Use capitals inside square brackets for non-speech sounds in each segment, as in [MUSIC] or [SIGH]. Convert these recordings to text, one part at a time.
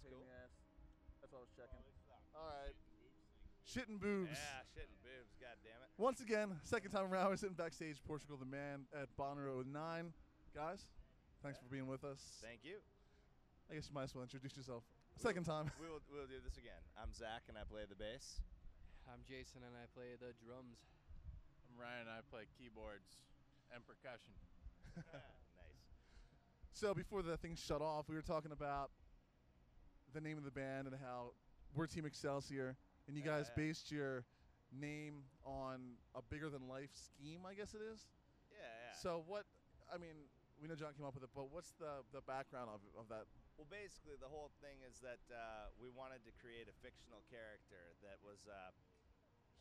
That's pain in cool. the ass. That's what I was checking. Oh, All right. Shit and boobs. Yeah, shit and boobs. God damn it. Once again, second time around, we're sitting backstage, Portugal the Man at Bonnaroo 9. Guys, thanks for being with us. Thank you. I guess you might as well introduce yourself. Second time. We will we'll do this again. I'm Zach and I play the bass. I'm Jason and I play the drums. I'm Ryan. And I play keyboards and percussion. Ah, nice. So before the thing shut off, we were talking about the name of the band and how we're Team Excelsior, and you guys Yeah. based your name on a bigger than life scheme, I guess it is. Yeah, yeah. So what? I mean, we know John came up with it, but what's the the background of of that? Well, basically, the whole thing is that uh, we wanted to create a fictional character that was. Uh,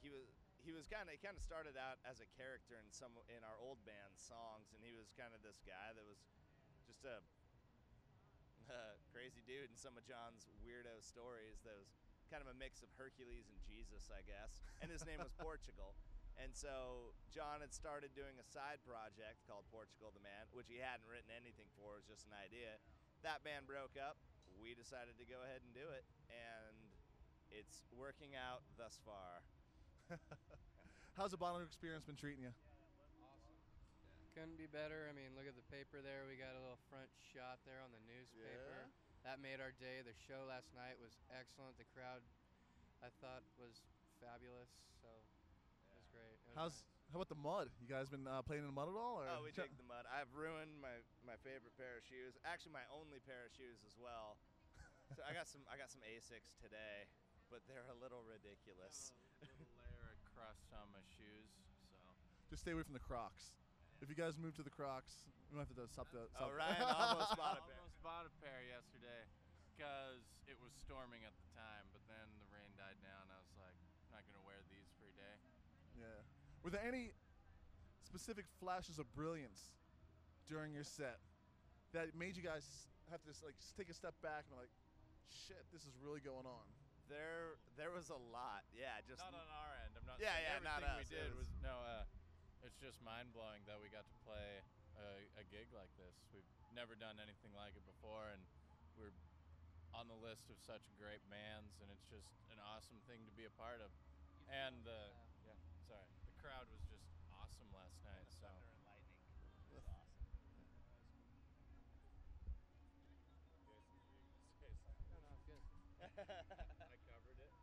he was he was kind of he kind of started out as a character in some in our old band songs, and he was kind of this guy that was just a crazy dude in some of John's weirdo stories. That was kind of a mix of Hercules and Jesus, I guess. And his name was [LAUGHS] Portugal. And so John had started doing a side project called Portugal the Man, which he hadn't written anything for. It was just an idea. That band broke up. We decided to go ahead and do it, and it's working out thus far. [LAUGHS] How's the Bonnaroo experience been treating you? Couldn't be better. I mean, look at the paper there. We got a little front shot there on the newspaper. Yeah. That made our day. The show last night was excellent. The crowd, I thought, was fabulous. So it was great. It was How's how about the mud? You guys been uh, playing in the mud at all? Or? Oh, we dig the mud. I've ruined my, my favorite pair of shoes. Actually, my only pair of shoes as well. [LAUGHS] so I got some I got some Asics today, but they're a little ridiculous. A little [LAUGHS] layer of crust on my shoes, so. Just stay away from the Crocs. If you guys move to the Crocs, we might have to stop the. Stop Oh, Ryan [LAUGHS] almost bought a I pair. Almost bought a pair yesterday because it was storming at the time, but then the rain died down. I was like, I'm not gonna wear these for a day. Yeah. Were there any specific flashes of brilliance during your set that made you guys have to just like take a step back and be like, shit, this is really going on? There there was a lot. Yeah, just Not on our end. I'm not. Yeah, saying yeah, not us. We It did was- was no. Uh, it's just mind blowing that we got to play a, a gig like this. We've never done anything like it before, and we're on the list of such great bands, and it's just an awesome thing to be a part of. And the uh, yeah, sorry, the crowd was just awesome last night. So thunder and lightning. It was awesome. No, no, I'm good. [LAUGHS] [LAUGHS] I covered it.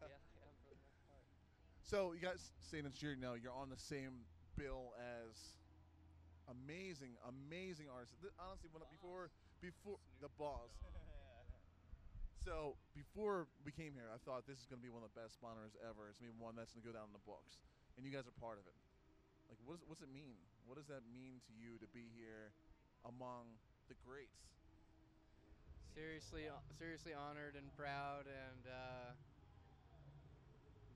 yeah, yeah, for the most part. So you guys saying that you're you're on the same bill as amazing, amazing artist. Th- Honestly, when before before the boss. [LAUGHS] So before we came here, I thought this is going to be one of the best spawners ever. It's going to be one that's going to go down in the books, and you guys are part of it. Like, what does, what's it mean? What does that mean to you to be here among the greats? Seriously, seriously honored and proud, and uh,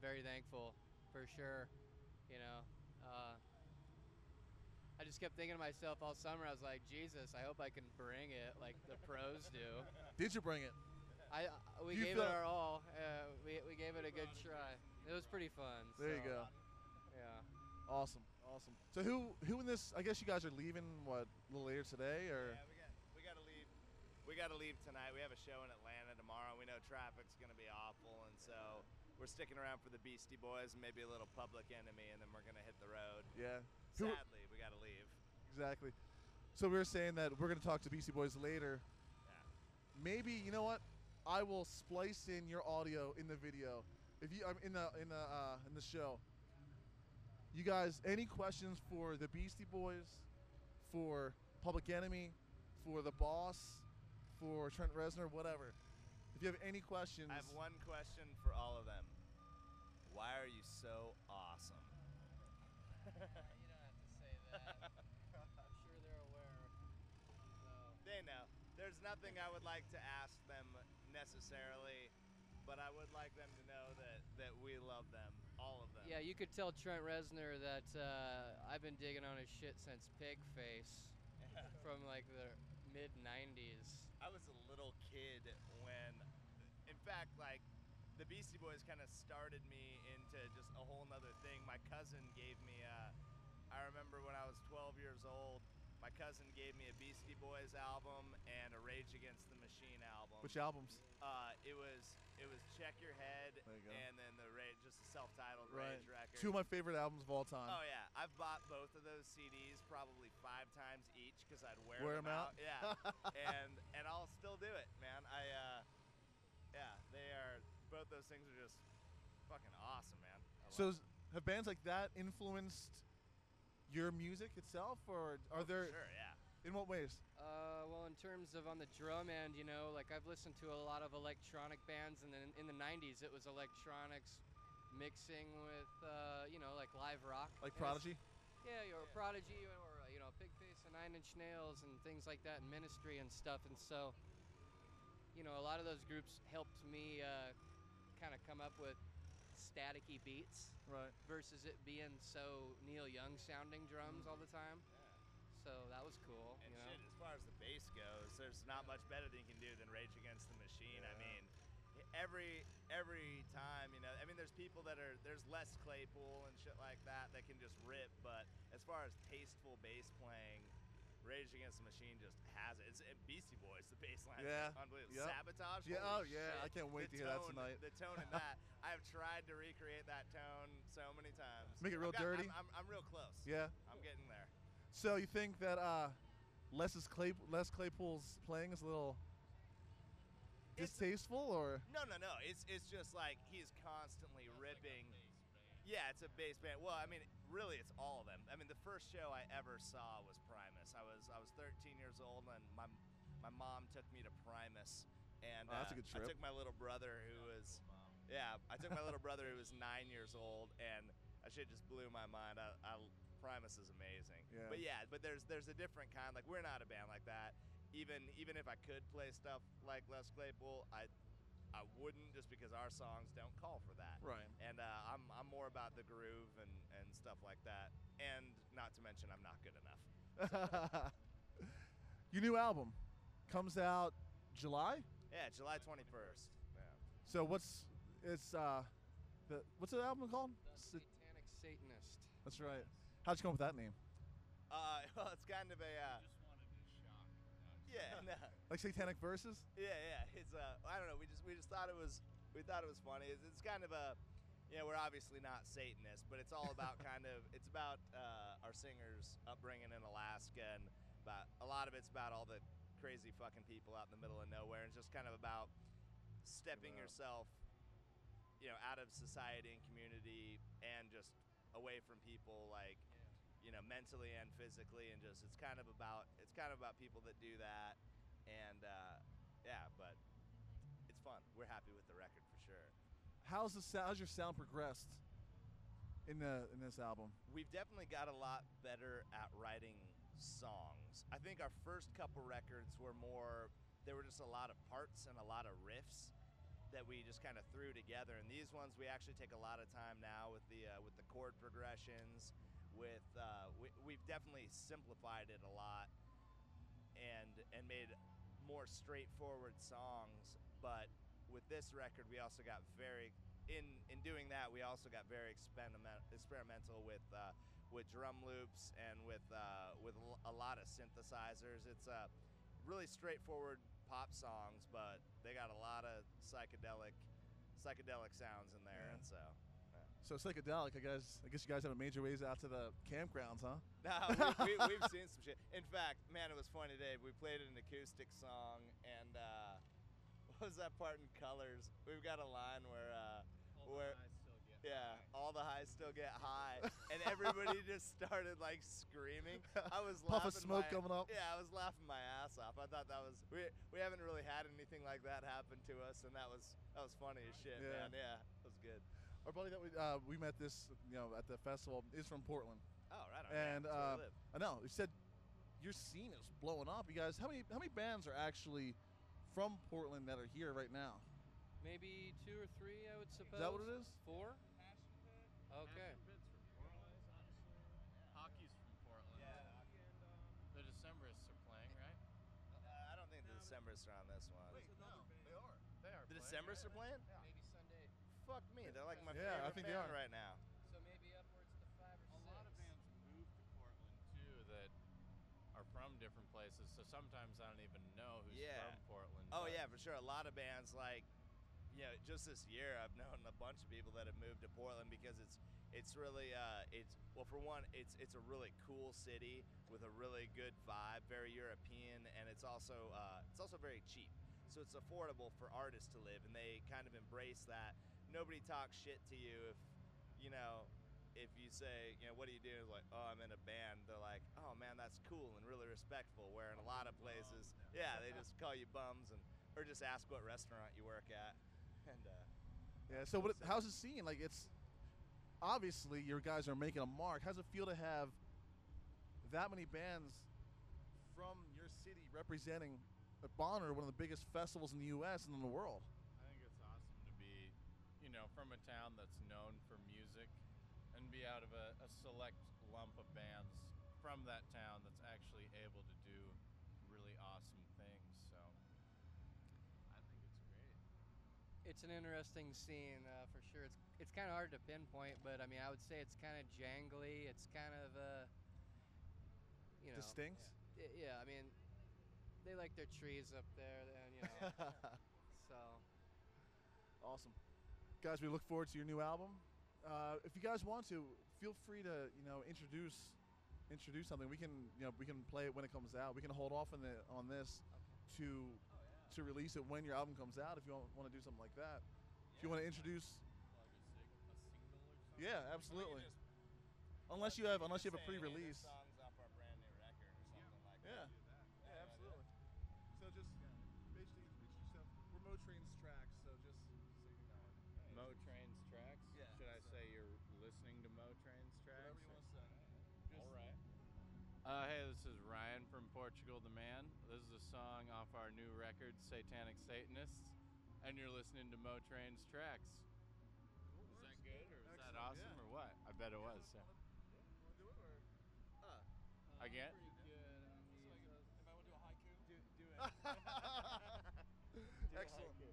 very thankful for sure. You know, uh, I just kept thinking to myself all summer. I was like, Jesus, I hope I can bring it like the pros do. Did you bring it? I uh, we you gave it our all. Uh, we we gave it a good try. It was pretty fun. There you so, go. Yeah. Awesome, awesome. So who who in this? I guess you guys are leaving what a little later today, or Yeah, we got we got to leave. We got to leave tonight. We have a show in Atlanta tomorrow. We know traffic's going to be awful, and so we're sticking around for the Beastie Boys and maybe a little Public Enemy, and then we're going to hit the road. yeah. Sadly, we got to leave. Exactly. So we were saying that we're going to talk to Beastie Boys later. Yeah. Maybe you know what? I will splice in your audio in the video. If you I'm in the in the uh, in the show. You guys, any questions for the Beastie Boys, for Public Enemy, for the Boss, for Trent Reznor, whatever. If you have any questions, I have one question for all of them. Why are you so awesome? [LAUGHS] you don't have to say that. [LAUGHS] I'm sure they're aware. So. They know. There's nothing I would like to ask them necessarily, but I would like them to know that, that we love them, all of them. Yeah, you could tell Trent Reznor that uh, I've been digging on his shit since Pig Pigface [LAUGHS] from like the mid 90s. I was a little kid when, in fact, like the Beastie Boys kind of started me into just a whole nother thing. My cousin gave me, uh, I remember when I was 12 years old, my cousin gave me a Beastie Boys album and a Rage Against the Machine album. Which albums? Uh, it was it was Check Your Head you and then the Rage, just a self-titled Right. Rage record. Two of my favorite albums of all time. Oh yeah, I've bought both of those CDs probably five times each because I'd wear, Wear them 'em out? Yeah, [LAUGHS] and and I'll still do it, man. I uh, yeah, they are both those things are just fucking awesome, man. So love is- have bands like that influenced your music itself, or are them. there? sure, yeah. In what ways? Uh, well, in terms of on the drum end, you know, like I've listened to a lot of electronic bands, and then in the '90s it was electronics mixing with, uh, you know, like live rock. Like And Prodigy? Yeah, or Prodigy, or uh, you know, Pigface and Nine Inch Nails and things like that, and Ministry and stuff. And so, you know, a lot of those groups helped me uh, kind of come up with staticky beats Right. versus it being so Neil Young sounding drums all the mm-hmm. time. So that was cool. And you know? shit, as far as the bass goes, there's not much better than you can do than Rage Against the Machine. I mean, every every time, you know, I mean, there's people that are there's Les Claypool and shit like that that can just rip, but as far as tasteful bass playing, Rage Against the Machine just has it. It's Beastie Boys, the bass line, Yeah, [LAUGHS] unbelievable. yep. Sabotage, Yeah, oh, yeah, shit. I can't wait The to hear that tonight. The tone in [LAUGHS] that, I've tried to recreate that tone so many times. Make it real got- dirty? I'm, I'm, I'm real close. Yeah. I'm getting there. So you think that uh, Les's Clay Les Claypool's playing is a little distasteful, or No, no, no. It's it's just like he's constantly ripping. Yeah, it's a bass band. Well, I mean, really, it's all of them. I mean, the first show I ever saw was Primus. I was I was 13 years old, and my my mom took me to Primus, and Oh, that's a uh, good trip. I took my little brother who was, yeah, I took my little brother who was [LAUGHS] nine years old, and that shit just blew my mind. I, I Primus is amazing. Yeah. But yeah, but there's there's a different kind. Like we're not a band like that. Even even if I could play stuff like Les Claypool, I I wouldn't just because our songs don't call for that. right? And uh, I'm, I'm more about the groove and, and stuff like that. And not to mention, I'm not good enough. [LAUGHS] Your new album comes out July. Yeah, July 21st. Yeah. So what's it's uh, the what's the album called? The Satanic Satanist. That's right. How'd you come up with that name? Uh, [LAUGHS] well, it's kind of a. Uh, just wanted to shock. Yeah, [LAUGHS] no. Like Satanic Verses? Yeah, yeah. It's uh, I don't know. We just we just thought it was we thought it was funny. It's, it's kind of a, you know, we're obviously not Satanists, but it's all about [LAUGHS] kind of it's about uh, our singer's upbringing in Alaska, and about a lot of it's about all the crazy fucking people out in the middle of nowhere, and just kind of about stepping Wow. yourself, you know, out of society and community, and just away from people like you know mentally and physically and just it's kind of about it's kind of about people that do that and uh, yeah but it's fun we're happy with the record for sure How's the sound? How's your sound progressed in the in this album? we've definitely got a lot better at writing songs i think our first couple records were more there were just a lot of parts and a lot of riffs that we just kind of threw together and these ones we actually take a lot of time now with the uh, with the chord progressions with uh, we, we've definitely simplified it a lot and and made more straightforward songs but with this record we also got very in in doing that we also got very experiment, experimental with uh, with drum loops and with uh, with a lot of synthesizers. It's uh, really straightforward pop songs but they got a lot of psychedelic psychedelic sounds in there Yeah. and so So psychedelic. I guess I guess you guys have a major ways out to the campgrounds, huh? [LAUGHS] No, we, we, we've seen some shit. In fact, man, it was funny today. We played an acoustic song, and uh, [LAUGHS] what was that part in Colors? We've got a line where, uh, where, yeah, all the highs still get high, and everybody [LAUGHS] just started like screaming. I was laughing. Puff of smoke my- coming up. Yeah, I was laughing my ass off. I thought that was we we haven't really had anything like that happen to us, and that was that was funny as shit, Yeah. man. Yeah, that was good. Our buddy that we uh, we met this you know at the festival is from Portland, Oh, right on. and yeah, that's where uh, we live. I know he said your scene is blowing up. You guys, how many how many bands are actually from Portland that are here right now? Maybe two or three, I would suppose. Is that what it is? Four? Okay. Hockey's from Portland. Yeah. The Decemberists are playing, right? Uh, I don't think the Decemberists are on this one. Wait, no, they are. They are. The Decemberists are playing? Yeah. Maybe Sunday. Fuck me, they're like my Yeah, I favorite think they band are. right now. So maybe upwards to five or A six. lot of bands moved to Portland too that are from different places, so sometimes I don't even know who's Yeah. from Portland. Oh yeah, for sure. A lot of bands like, you know, just this year I've known a bunch of people that have moved to Portland because it's it's really uh, it's well for one it's it's a really cool city with a really good vibe, very European, and it's also uh, it's also very cheap. So it's affordable for artists to live, and they kind of embrace that. Nobody talks shit to you if you know if you say, you know, what do you do? It's like, oh, I'm in a band. They're like, oh man, that's cool and really respectful. Where in a lot of places, yeah, they just call you bums and or just ask what restaurant you work at. And uh, Yeah. So what? How's it seen? Like it's obviously your guys are making a mark. How's it feel to have that many bands from your city representing at Bonner, one of the biggest festivals in the U.S. and in the world? I think it's awesome to be, you know, from a town that's known for music and be out of a, a select lump of bands from that town that's actually able to do really awesome things. So I think it's great. It's an interesting scene uh, for sure. It's it's kind of hard to pinpoint, but I mean, I would say it's kind of jangly. It's kind of uh, you know, Distinct. y- Yeah, I mean, they like their trees up there, and you know, [LAUGHS] so awesome, guys. We look forward to your new album. Uh, if you guys want to, feel free to you know introduce introduce something. We can you know we can play it when it comes out. We can hold off on the on this to to release it when your album comes out. If you want, want to do something like that. If you want to introduce, Like a, sig- a single or something. yeah, absolutely. Unless you have unless you have a Say any of pre-release. songs off our brand new record or something like Yeah. that. Yeah, absolutely. So just basically introduce yourself. We're Moe Train's tracks, so just so you know. Moe Train's tracks. Yeah, Should I so- say you're listening to Moe Train's tracks? Whatever you want to say. Just All right. Uh, hey, this is Ryan from Portugal the Man. This is a song off our new record, Satanic Satanists, and you're listening to Moe Train's tracks. Was that good, or was that awesome, yeah. or what? I bet it was. Yeah. Wanna do it [LAUGHS] [LAUGHS] or? Again? Excellent.